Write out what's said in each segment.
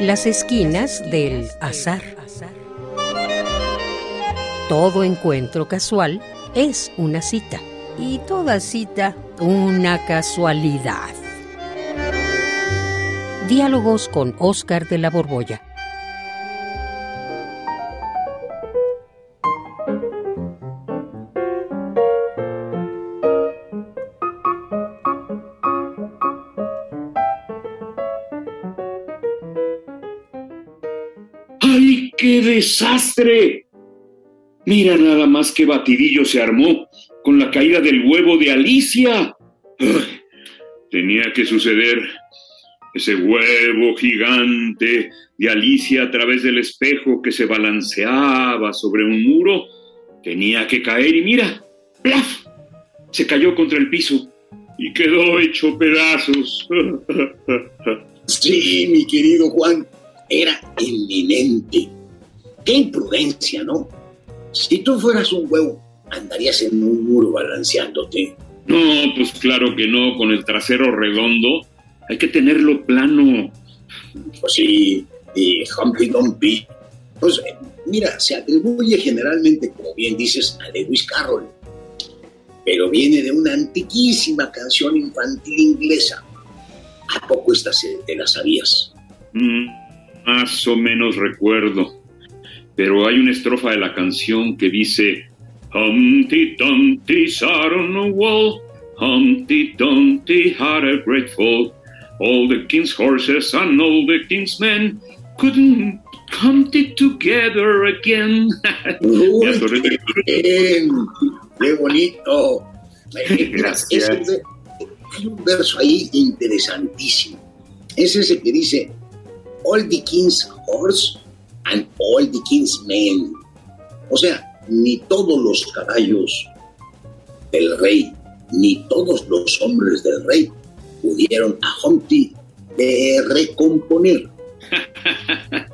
Las esquinas del azar. Todo encuentro casual es una cita y toda cita una casualidad. Diálogos con Oscar de la Borbolla. Qué desastre! Mira nada más qué batidillo se armó con la caída del huevo de Alicia. Tenía que suceder. Ese huevo gigante de Alicia a través del espejo que se balanceaba sobre un muro tenía que caer y mira, ¡plaf! Se cayó contra el piso y quedó hecho pedazos. Sí, mi querido Juan, era inminente. Qué imprudencia, ¿no? Si tú fueras un huevo, andarías en un muro balanceándote. No, pues claro que no, con el trasero redondo hay que tenerlo plano. Pues sí, y Humpty Dumpty. Pues mira, se atribuye generalmente, como bien dices, a Lewis Carroll. Pero viene de una antiquísima canción infantil inglesa. ¿A poco esta se, te la sabías? Mm, más o menos recuerdo. Pero hay una estrofa de la canción que dice Humpty Dumpty sat on a wall. Humpty Dumpty had a great fall. All the king's horses and all the king's men couldn't come together again. Uy, qué qué bonito. Gracias. Es hay un verso ahí interesantísimo. Es ese que dice, All the king's horse and all the king's men. O sea, ni todos los caballos del rey, ni todos los hombres del rey pudieron a Humpty de recomponer.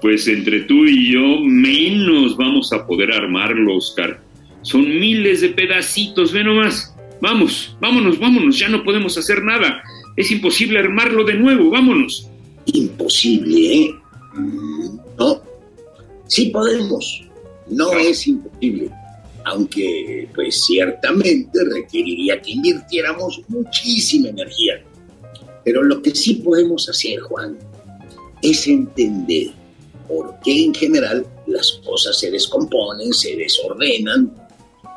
Pues entre tú y yo, menos vamos a poder armarlo, Oscar. Son miles de pedacitos, ve nomás. Vamos, vámonos, vámonos, ya no podemos hacer nada. Es imposible armarlo de nuevo, vámonos. Imposible, ¿eh? Mm, No, sí podemos. No es imposible. Aunque, pues ciertamente requeriría que invirtiéramos muchísima energía. Pero lo que sí podemos hacer, Juan, es entender por qué en general las cosas se descomponen, se desordenan.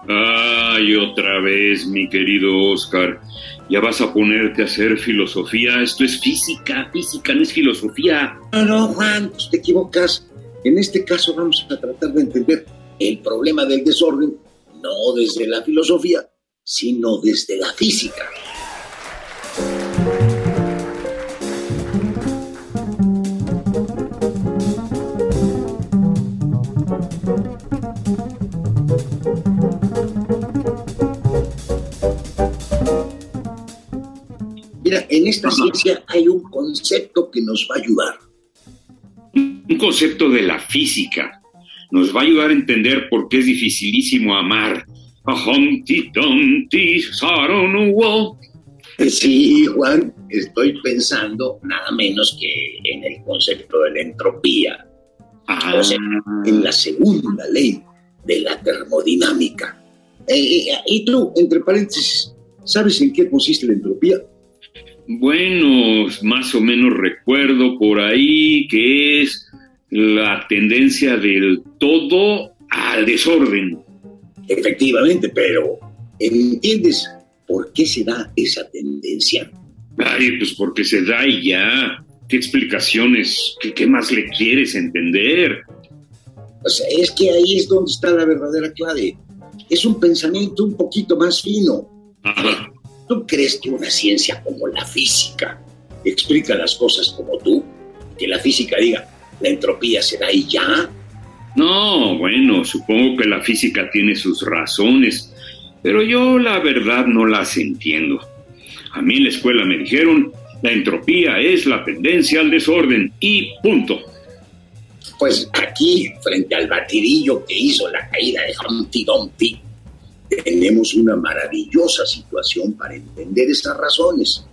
Ay, otra vez, mi querido Oscar. Ya vas a ponerte a hacer filosofía. Esto es física, física, no es filosofía. No, no, Juan, pues te equivocas. En este caso vamos a tratar de entender el problema del desorden, no desde la filosofía, sino desde la física. Mira, en esta ciencia hay un concepto que nos va a ayudar. Un concepto de la física. Nos va a ayudar a entender por qué es dificilísimo amar. Sí, Juan, estoy pensando nada menos que en el concepto de la entropía, Ah, O sea, en la segunda ley de la termodinámica. Eh, eh, y tú, entre paréntesis, ¿sabes en qué consiste la entropía? Bueno, más o menos recuerdo por ahí que es la tendencia del todo al desorden. Efectivamente, pero ¿entiendes por qué se da esa tendencia? Ay, pues porque se da y ya. ¿Qué explicaciones? ¿Qué, qué más le quieres entender? O sea, es que ahí es donde está la verdadera clave. Es un pensamiento un poquito más fino. Ajá. ¿Tú crees que una ciencia como la física explica las cosas como tú? Que la física diga, la entropía se da y ya. No, bueno, supongo que la física tiene sus razones, pero yo la verdad no las entiendo. A mí en la escuela me dijeron, la entropía es la tendencia al desorden y punto. Pues aquí, frente al batidillo que hizo la caída de Humpty Dumpty, tenemos una maravillosa situación para entender esas razones.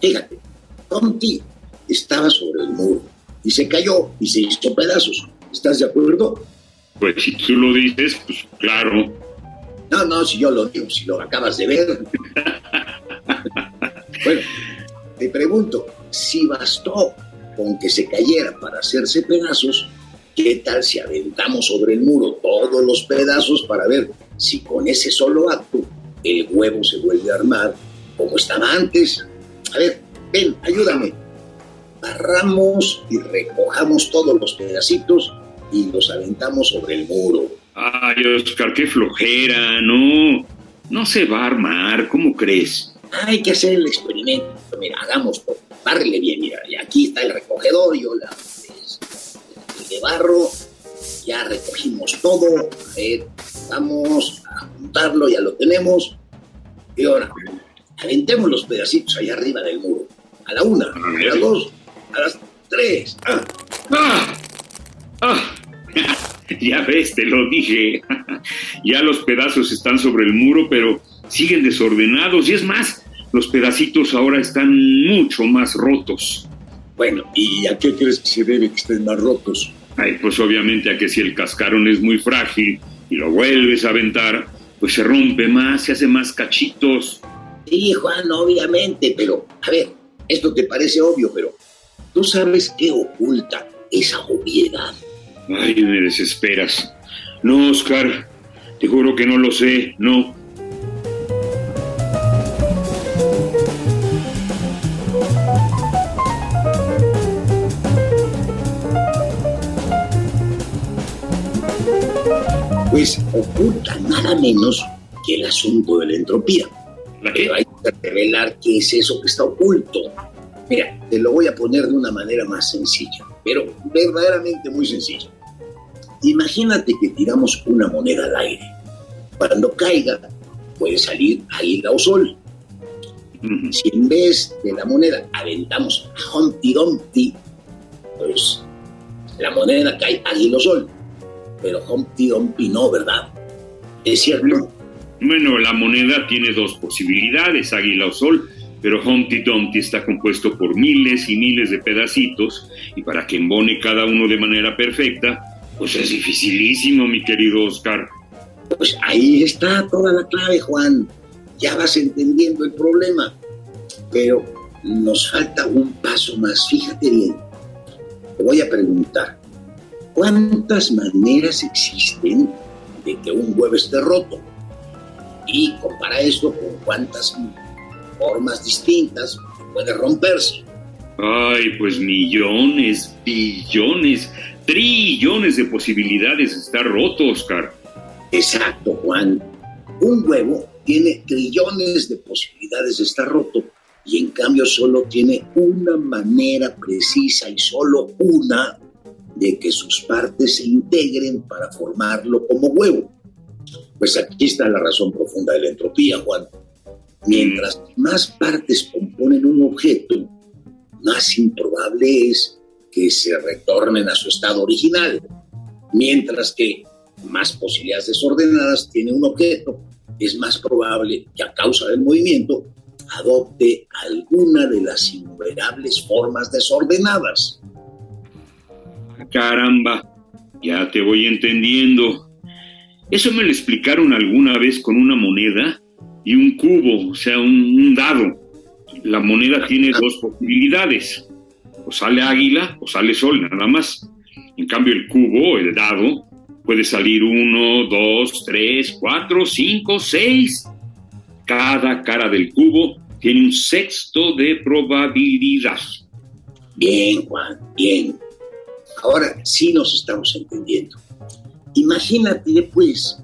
Fíjate, Humpty estaba sobre el muro y se cayó y se hizo pedazos. ¿Estás de acuerdo? Pues si tú lo dices, pues claro. No, no, si yo lo digo, si lo acabas de ver. bueno, te pregunto, si bastó con que se cayera para hacerse pedazos, ¿qué tal si aventamos sobre el muro todos los pedazos para ver si con ese solo acto el huevo se vuelve a armar como estaba antes? A ver, ven, ayúdame. Barramos y recojamos todos los pedacitos y los aventamos sobre el muro. Ay, Oscar, qué flojera, no. No se va a armar, ¿cómo crees? Hay que hacer el experimento. Mira, hagamos todo. Bárrele bien, mira. Y aquí está el recogedor, yo la de barro. Ya recogimos todo. vamos a juntarlo, ya lo tenemos. Y ahora, aventemos los pedacitos allá arriba del muro. A la una, a, las dos, a las tres. ¡Ah! ¡Ah! ¡Ah! ya ves, te lo dije. ya los pedazos están sobre el muro, pero siguen desordenados. Y es más, los pedacitos ahora están mucho más rotos. Bueno, ¿y a qué crees que se debe que estén más rotos? Ay, pues obviamente a que si el cascarón es muy frágil y lo vuelves a aventar, pues se rompe más, se hace más cachitos. Sí, Juan, obviamente, pero a ver, esto te parece obvio, pero ¿tú sabes qué oculta esa obviedad? Ay, me desesperas. No, Oscar, te juro que no lo sé, no. Pues oculta nada menos que el asunto de la entropía. Hay que revelar qué es eso que está oculto. Mira, te lo voy a poner de una manera más sencilla, pero verdaderamente muy sencilla. Imagínate que tiramos una moneda al aire. Cuando caiga, puede salir águila o sol. Si en vez de la moneda aventamos a Humpty Dumpty, pues la moneda cae águila o sol. Pero Humpty Dumpty no, ¿verdad? ¿Es cierto? Bueno, la moneda tiene dos posibilidades, águila o sol, pero Humpty Dumpty está compuesto por miles y miles de pedacitos y para que embone cada uno de manera perfecta, pues es dificilísimo, mi querido Oscar. Pues ahí está toda la clave, Juan. Ya vas entendiendo el problema. Pero nos falta un paso más. Fíjate bien. Te voy a preguntar. ¿Cuántas maneras existen de que un huevo esté roto? Y compara esto con cuántas formas distintas puede romperse. Ay, pues millones, billones trillones de posibilidades de estar roto, Oscar. Exacto, Juan. Un huevo tiene trillones de posibilidades de estar roto y en cambio solo tiene una manera precisa y solo una de que sus partes se integren para formarlo como huevo. Pues aquí está la razón profunda de la entropía, Juan. Mientras más partes componen un objeto, más improbable es que se retornen a su estado original, mientras que más posibilidades desordenadas tiene un objeto, es más probable que a causa del movimiento adopte alguna de las innumerables formas desordenadas. Caramba, ya te voy entendiendo. Eso me lo explicaron alguna vez con una moneda y un cubo, o sea, un, dado. La moneda tiene dos posibilidades o sale águila o sale sol, nada más. En cambio, el cubo, el dado, puede salir uno, dos, tres, cuatro, cinco, seis. Cada cara del cubo tiene un sexto de probabilidad. Bien, Juan, bien. Ahora sí nos estamos entendiendo. Imagínate, pues,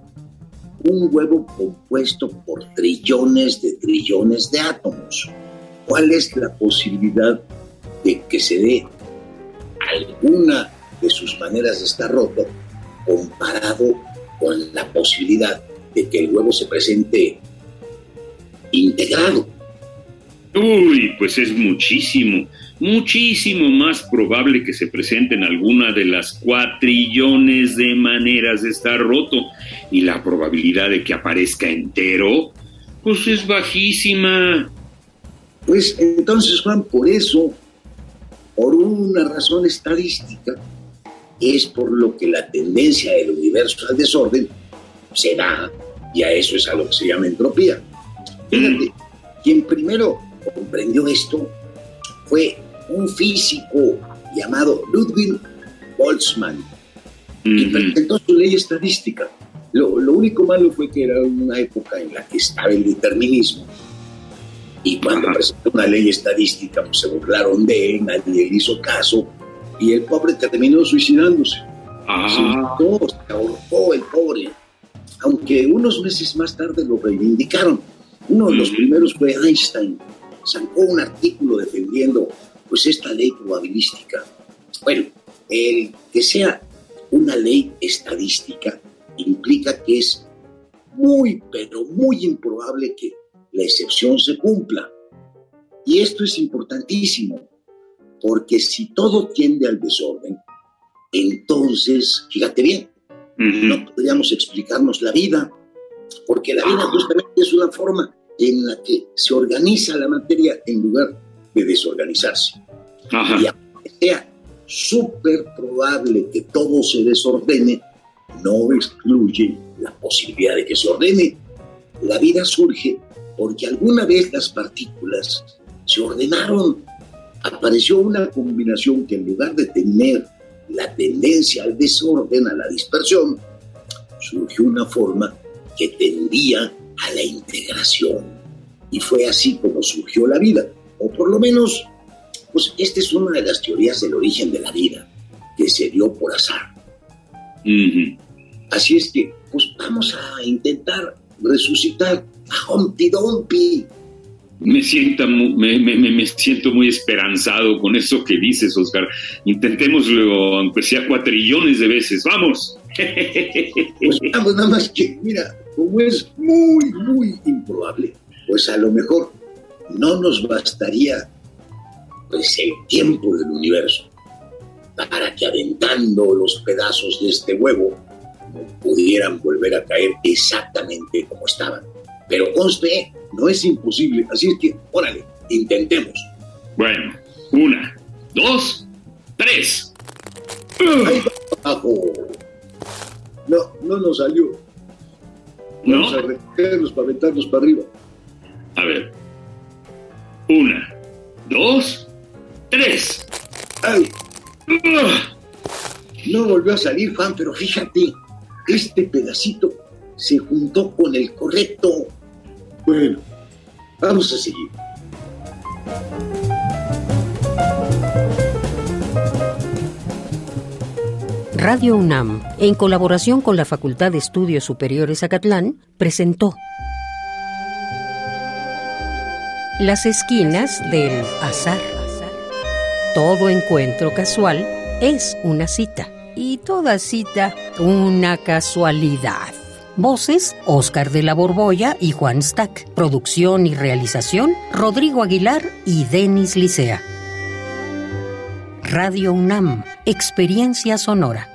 un huevo compuesto por trillones de trillones de átomos. ¿Cuál es la posibilidad de que se dé alguna de sus maneras de estar roto comparado con la posibilidad de que el huevo se presente integrado. Uy, pues es muchísimo, muchísimo más probable que se presente en alguna de las cuatrillones de maneras de estar roto y la probabilidad de que aparezca entero, pues es bajísima. Pues entonces, Juan, por eso por una razón estadística, es por lo que la tendencia del universo al desorden se da, y a eso es a lo que se llama entropía. Fíjate, quien primero comprendió esto fue un físico llamado Ludwig Boltzmann, y presentó su ley estadística. Lo, lo, único malo fue que era una época en la que estaba el determinismo. Y cuando presentó una ley estadística, pues se burlaron de él, nadie le hizo caso, y el pobre terminó suicidándose. Ah. Se, se ahorcó el pobre. Aunque unos meses más tarde lo reivindicaron. Uno de los primeros fue Einstein. Sacó un artículo defendiendo pues esta ley probabilística. Bueno, el que sea una ley estadística implica que es muy, pero muy improbable que la excepción se cumpla. Y esto es importantísimo, porque si todo tiende al desorden, entonces, fíjate bien, uh -huh. no podríamos explicarnos la vida, porque la vida justamente es una forma en la que se organiza la materia en lugar de desorganizarse. Ajá. Y aunque sea súper probable que todo se desordene, no excluye la posibilidad de que se ordene. La vida surge porque alguna vez las partículas se ordenaron. Apareció una combinación que en lugar de tener la tendencia al desorden, a la dispersión, surgió una forma que tendía a la integración. Y fue así como surgió la vida. O por lo menos, pues esta es una de las teorías del origen de la vida, que se dio por azar. Uh -huh. Así es que, pues vamos a intentar resucitar a Humpty Dumpty. Me, sienta, me, me, me, siento muy esperanzado con eso que dices, Oscar. Intentémoslo, aunque sea cuatrillones de veces. ¡Vamos! Pues vamos, nada más que, mira, como es muy, muy improbable, pues a lo mejor no nos bastaría pues el tiempo del universo para que aventando los pedazos de este huevo pudieran volver a caer exactamente como estaban. Pero conste, no es imposible, así es que, órale, intentemos. Bueno, una, dos, tres. ¡Ahí abajo! No, no nos salió. Vamos ¿No? a recogerlos para aventarlos para arriba. A ver. Una, dos, tres. ¡Ay! No volvió a salir, Juan, pero fíjate, este pedacito se juntó con el correcto. Bueno, vamos a seguir. Radio UNAM, en colaboración con la Facultad de Estudios Superiores Acatlán, presentó Las esquinas del azar. Todo encuentro casual es una cita y toda cita una casualidad. Voces, Oscar de la Borbolla y Juan Stack. Producción y realización, Rodrigo Aguilar y Denis Licea. Radio UNAM, Experiencia Sonora.